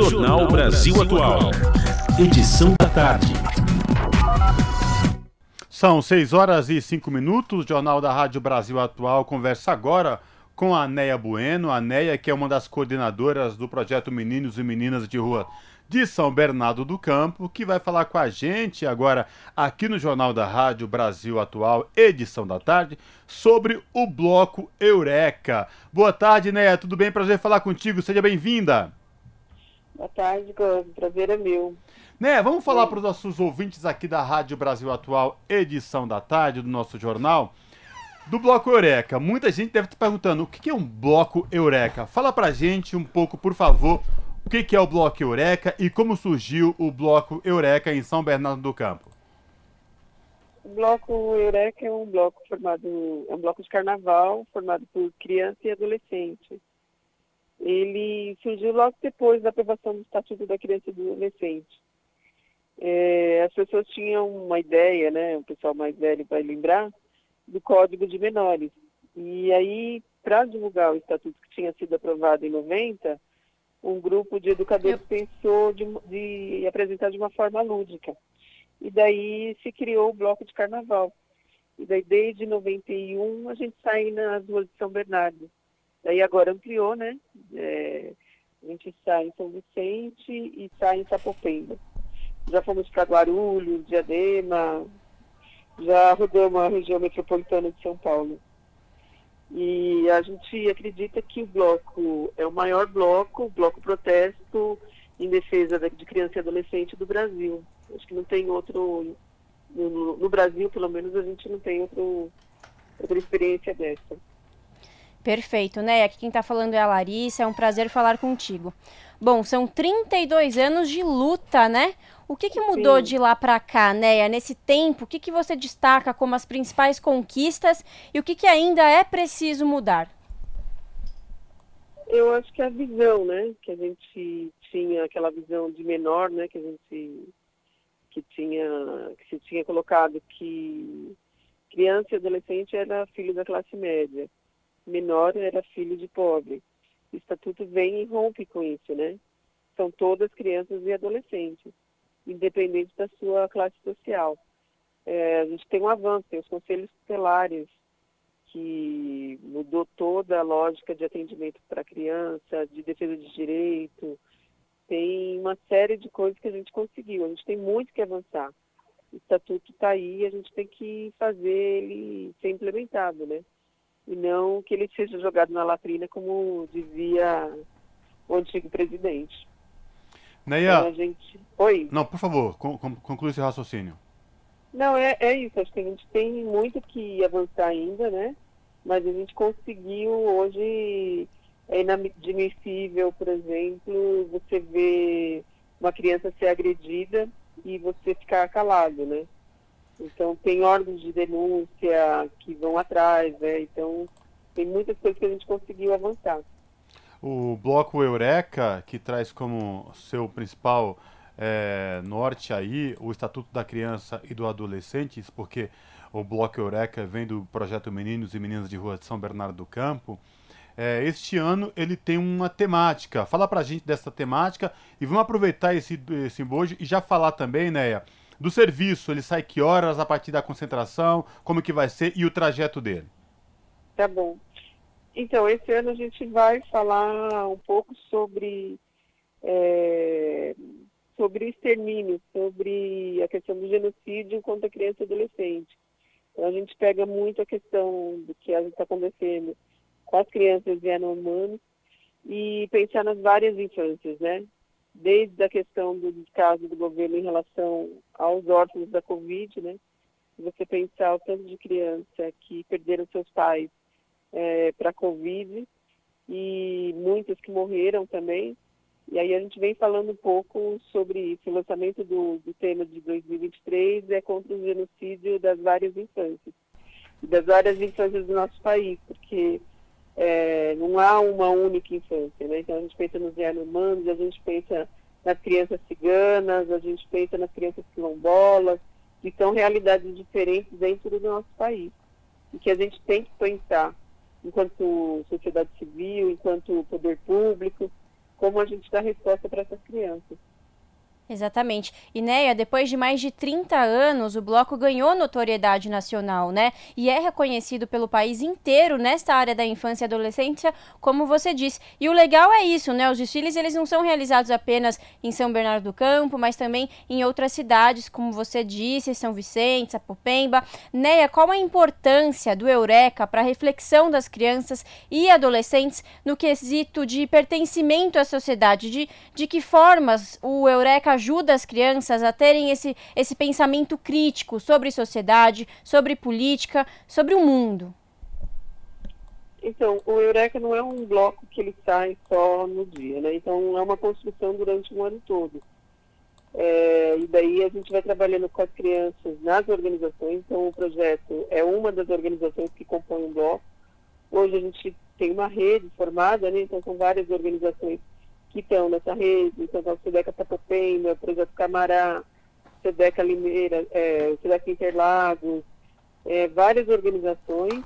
Jornal Brasil Atual. Edição da tarde. São 6 horas e 5 minutos. O Jornal da Rádio Brasil Atual conversa agora com a Neia Bueno. A Neia, que é uma das coordenadoras do projeto Meninos e Meninas de Rua de São Bernardo do Campo, que vai falar com a gente agora aqui no Jornal da Rádio Brasil Atual, edição da tarde, sobre o bloco Eureka. Boa tarde, Neia, tudo bem? Prazer falar contigo, seja bem-vinda. Boa tarde, Gus. Prazer é meu. Né, vamos falar para os nossos ouvintes aqui da Rádio Brasil Atual, edição da tarde do nosso jornal, do Bloco Eureka. Muita gente deve estar perguntando o que é um Bloco Eureka. Fala para gente um pouco, por favor, o que é o Bloco Eureka e como surgiu o Bloco Eureka em São Bernardo do Campo. O Bloco Eureka é um bloco formado, é um bloco de carnaval formado por criança e adolescente. Ele surgiu logo depois da aprovação do Estatuto da Criança e do Adolescente. É, as pessoas tinham uma ideia, né, o pessoal mais velho vai lembrar, do Código de Menores. E aí, para divulgar o Estatuto que tinha sido aprovado em 90, um grupo de educadores Eu... pensou de, de apresentar de uma forma lúdica. E daí se criou o bloco de carnaval. E daí desde 91 a gente sai nas ruas de São Bernardo. Daí agora ampliou, né? É, a gente sai em São Vicente e sai em Sapopemba. Já fomos para Guarulhos, Diadema, já rodamos a região metropolitana de São Paulo. E a gente acredita que o bloco é o maior bloco, o bloco protesto em defesa de criança e adolescente do Brasil. Acho que não tem outro, no, no Brasil pelo menos a gente não tem outro, outra experiência dessa. Perfeito, né? Aqui quem está falando é a Larissa, é um prazer falar contigo. Bom, são 32 anos de luta, né? O que, que mudou Sim. de lá para cá, Neia, nesse tempo? O que, que você destaca como as principais conquistas e o que, que ainda é preciso mudar? Eu acho que a visão, né? Que a gente tinha aquela visão de menor, né? Que a gente que tinha que se tinha colocado que criança e adolescente era filho da classe média, menor era filho de pobre. O estatuto vem e rompe com isso, né? São todas crianças e adolescentes independente da sua classe social. É, a gente tem um avanço, tem os conselhos tutelares, que mudou toda a lógica de atendimento para criança, de defesa de direito, tem uma série de coisas que a gente conseguiu. A gente tem muito que avançar. O estatuto está aí, a gente tem que fazer ele ser implementado, né? E não que ele seja jogado na latrina, como dizia o antigo presidente. Neia. Então, gente... Oi. Não, por favor, conclui esse raciocínio. Não, é, é isso. Acho que a gente tem muito que avançar ainda, né? Mas a gente conseguiu hoje. É inadmissível, por exemplo, você ver uma criança ser agredida e você ficar calado, né? Então, tem órgãos de denúncia que vão atrás, né? Então, tem muitas coisas que a gente conseguiu avançar. O bloco Eureka, que traz como seu principal é, norte aí o Estatuto da Criança e do Adolescente, porque o bloco Eureka vem do projeto Meninos e Meninas de Rua de São Bernardo do Campo. É, este ano ele tem uma temática. Fala pra gente dessa temática e vamos aproveitar esse, esse embojo e já falar também, Neia, do serviço. Ele sai que horas a partir da concentração, como que vai ser e o trajeto dele. Tá bom. Então, esse ano a gente vai falar um pouco sobre, é, sobre extermínio, sobre a questão do genocídio contra criança e adolescente. Então, a gente pega muito a questão do que está acontecendo com as crianças e humanos e pensar nas várias infâncias, né? Desde a questão do caso do governo em relação aos órfãos da Covid, né? Você pensar o tanto de criança que perderam seus pais é, para a Covid e muitas que morreram também. E aí a gente vem falando um pouco sobre isso. O lançamento do, do tema de 2023 é contra o genocídio das várias infâncias, das várias infâncias do nosso país, porque é, não há uma única infância, né? Então a gente pensa nos Yanomamis, a gente pensa nas crianças ciganas, a gente pensa nas crianças quilombolas, que são realidades diferentes dentro do nosso país. E que a gente tem que pensar enquanto sociedade civil, enquanto poder público, como a gente dá resposta para essas crianças. Exatamente. E Neia, depois de mais de 30 anos, o bloco ganhou notoriedade nacional, né? E é reconhecido pelo país inteiro nesta área da infância e adolescência, como você disse. E o legal é isso, né? Os desfiles eles não são realizados apenas em São Bernardo do Campo, mas também em outras cidades, como você disse, São Vicente, Sapopemba. Neia, qual a importância do Eureka para a reflexão das crianças e adolescentes no quesito de pertencimento à sociedade? De, de que formas o Eureka ajuda as crianças a terem esse, esse pensamento crítico sobre sociedade, sobre política, sobre o mundo? Então, o Eureka não é um bloco que ele sai só no dia, né? Então, é uma construção durante um ano todo. É, e daí a gente vai trabalhando com as crianças nas organizações. Então, o projeto é uma das organizações que compõem o bloco. Hoje a gente tem uma rede formada, né? Então, são várias organizações que estão nessa rede, então o SEDECA Tapopemba, o Projeto Camará, SEDECA Limeira, é, SEDECA Interlagos, é, várias organizações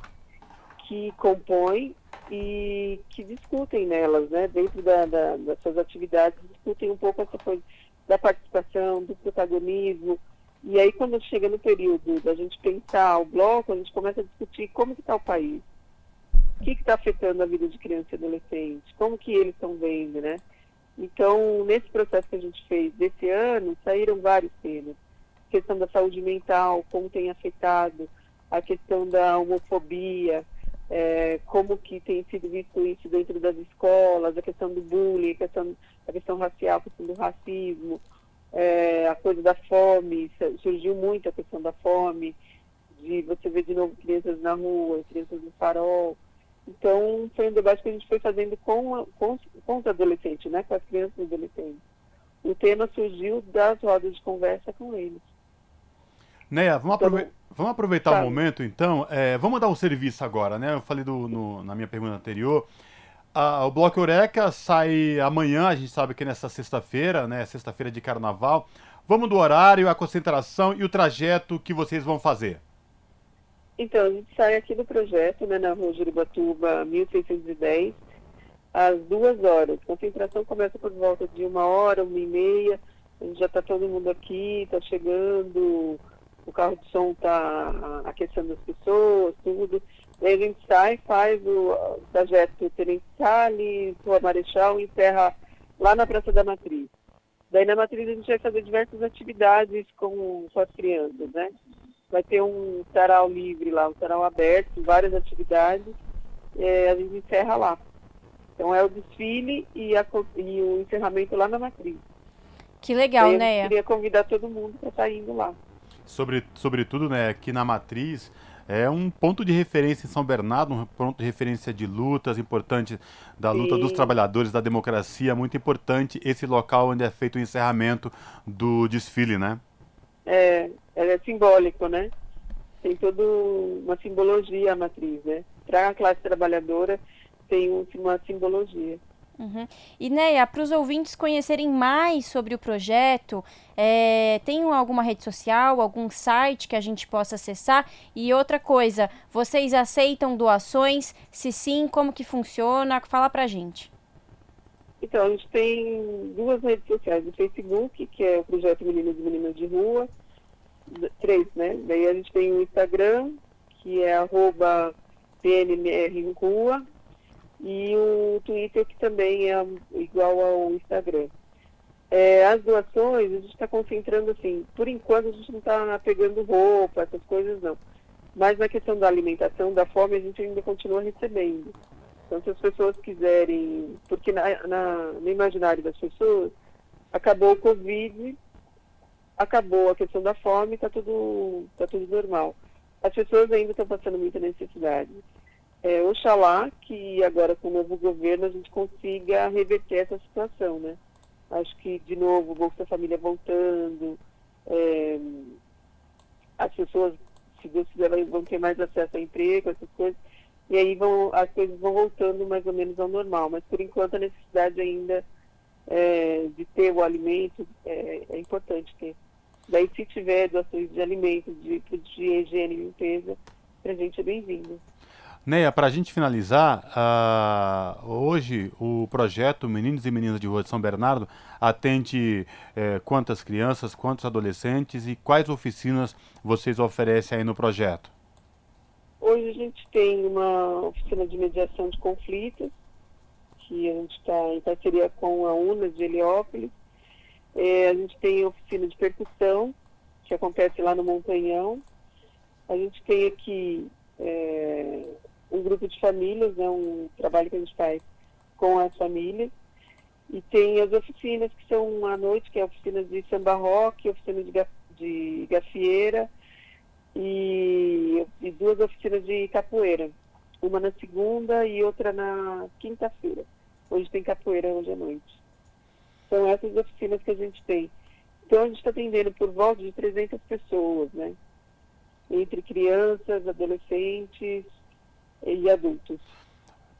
que compõem e que discutem nelas, né, dentro da, da, das suas atividades, discutem um pouco essa coisa da participação, do protagonismo, e aí quando chega no período da gente pensar o bloco, a gente começa a discutir como está o país, o que está afetando a vida de criança e adolescente, como que eles estão vendo, né? Então, nesse processo que a gente fez desse ano, saíram vários temas. A questão da saúde mental, como tem afetado, a questão da homofobia, é, como que tem sido visto isso dentro das escolas, a questão do bullying, a questão, a questão racial, a questão do racismo, é, a coisa da fome, surgiu muito a questão da fome, de você ver de novo crianças na rua, crianças no farol, então, foi um debate que a gente foi fazendo com, com, com os adolescentes, né, com as crianças e adolescentes. O tema surgiu das rodas de conversa com eles. Neia, vamos, então, aprove vamos aproveitar o momento, então. É, vamos dar um serviço agora, né? Eu falei do, no, na minha pergunta anterior. o Bloco Eureka sai amanhã, a gente sabe que é nessa sexta-feira, né? Sexta-feira de carnaval. Vamos do horário, a concentração e o trajeto que vocês vão fazer. Então, a gente sai aqui do projeto, né, na rua Juribatuba, 1610, às duas horas. A concentração começa por volta de uma hora, uma e meia. A gente já está todo mundo aqui, está chegando, o carro de som está aquecendo as pessoas, tudo. Aí a gente sai, faz o, trajeto Tenente Rua Marechal e encerra lá na Praça da Matriz. Daí na Matriz a gente vai fazer diversas atividades com, com as crianças, né? Vai ter um sarau livre lá, um sarau aberto, várias atividades, é, a gente encerra lá. Então é o desfile e, a, e o encerramento lá na matriz. Que legal, né? Eu queria convidar todo mundo para estar tá indo lá. Sobre, sobretudo, né, aqui na matriz, é um ponto de referência em São Bernardo, um ponto de referência de lutas importante da luta Sim. dos trabalhadores, da democracia, muito importante esse local onde é feito o encerramento do desfile, né? É, é simbólico, né? Tem toda uma simbologia a matriz, né? Para a classe trabalhadora tem uma simbologia. Uhum. E Neia, para os ouvintes conhecerem mais sobre o projeto, é, tem alguma rede social, algum site que a gente possa acessar? E outra coisa, vocês aceitam doações? Se sim, como que funciona? Fala para a gente. Então, a gente tem duas redes sociais. O Facebook, que é o Projeto Meninos e Meninas de Rua. Três, né? Daí a gente tem o Instagram, que é arroba PNMR Rua. E o Twitter, que também é igual ao Instagram. É, as doações, a gente está concentrando assim, por enquanto a gente não está pegando roupa, essas coisas não. Mas na questão da alimentação, da fome, a gente ainda continua recebendo. Então, se as pessoas quiserem, porque na, na, no imaginário das pessoas, acabou o Covid, acabou a questão da fome, está tudo, tá tudo normal. As pessoas ainda estão passando muita necessidade. É, oxalá que agora com o novo governo a gente consiga reverter essa situação, né? Acho que, de novo, o Bolsa Família voltando, é, as pessoas, se Deus quiser, vão ter mais acesso a emprego, essas coisas e aí vão, as coisas vão voltando mais ou menos ao normal. Mas por enquanto a necessidade ainda é, de ter o alimento é, é, importante ter. Daí se tiver doações de alimentos, de, de higiene e limpeza, para a gente é bem-vindo. Neia, para a gente finalizar, uh, hoje o projeto Meninos e Meninas de Rua de São Bernardo atende eh, quantas crianças, quantos adolescentes e quais oficinas vocês oferecem aí no projeto? Hoje a gente tem uma oficina de mediação de conflitos, que a gente está em parceria com a UNA de Heliópolis. É, a gente tem a oficina de percussão, que acontece lá no Montanhão. A gente tem aqui é, um grupo de famílias, né, um trabalho que a gente faz com as famílias. E tem as oficinas que são à noite, que é a oficina de samba rock, oficina de, de gafieira e, e duas oficinas de capoeira. Uma na segunda e outra na quinta-feira. Hoje tem capoeira hoje à noite. São essas oficinas que a gente tem. Então a gente está atendendo por volta de 300 pessoas, né? Entre crianças, adolescentes e adultos.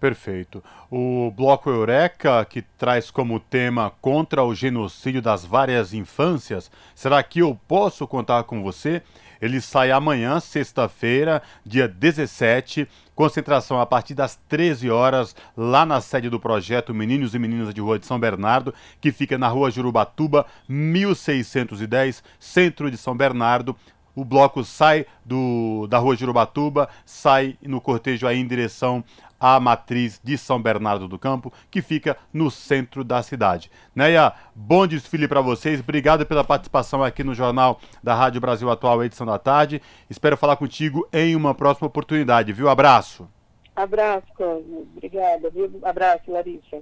Perfeito. O Bloco Eureka, que traz como tema contra o genocídio das várias infâncias, será que eu posso contar com você? Ele sai amanhã, sexta-feira, dia 17, concentração a partir das 13 horas, lá na sede do projeto Meninos e Meninas de Rua de São Bernardo, que fica na rua Jurubatuba, 1610, centro de São Bernardo. O bloco sai do, da rua Jurubatuba, sai no cortejo aí em direção à matriz de São Bernardo do Campo, que fica no centro da cidade. Neia, bom desfile para vocês. Obrigado pela participação aqui no Jornal da Rádio Brasil Atual, edição da tarde. Espero falar contigo em uma próxima oportunidade, viu? Abraço. Abraço, Cosmo. Obrigada, viu? Abraço, Larissa.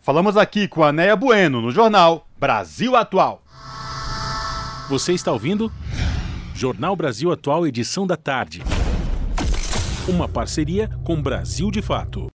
Falamos aqui com a Neia Bueno no Jornal Brasil Atual. Você está ouvindo? Jornal Brasil Atual, edição da tarde. Uma parceria com Brasil de Fato.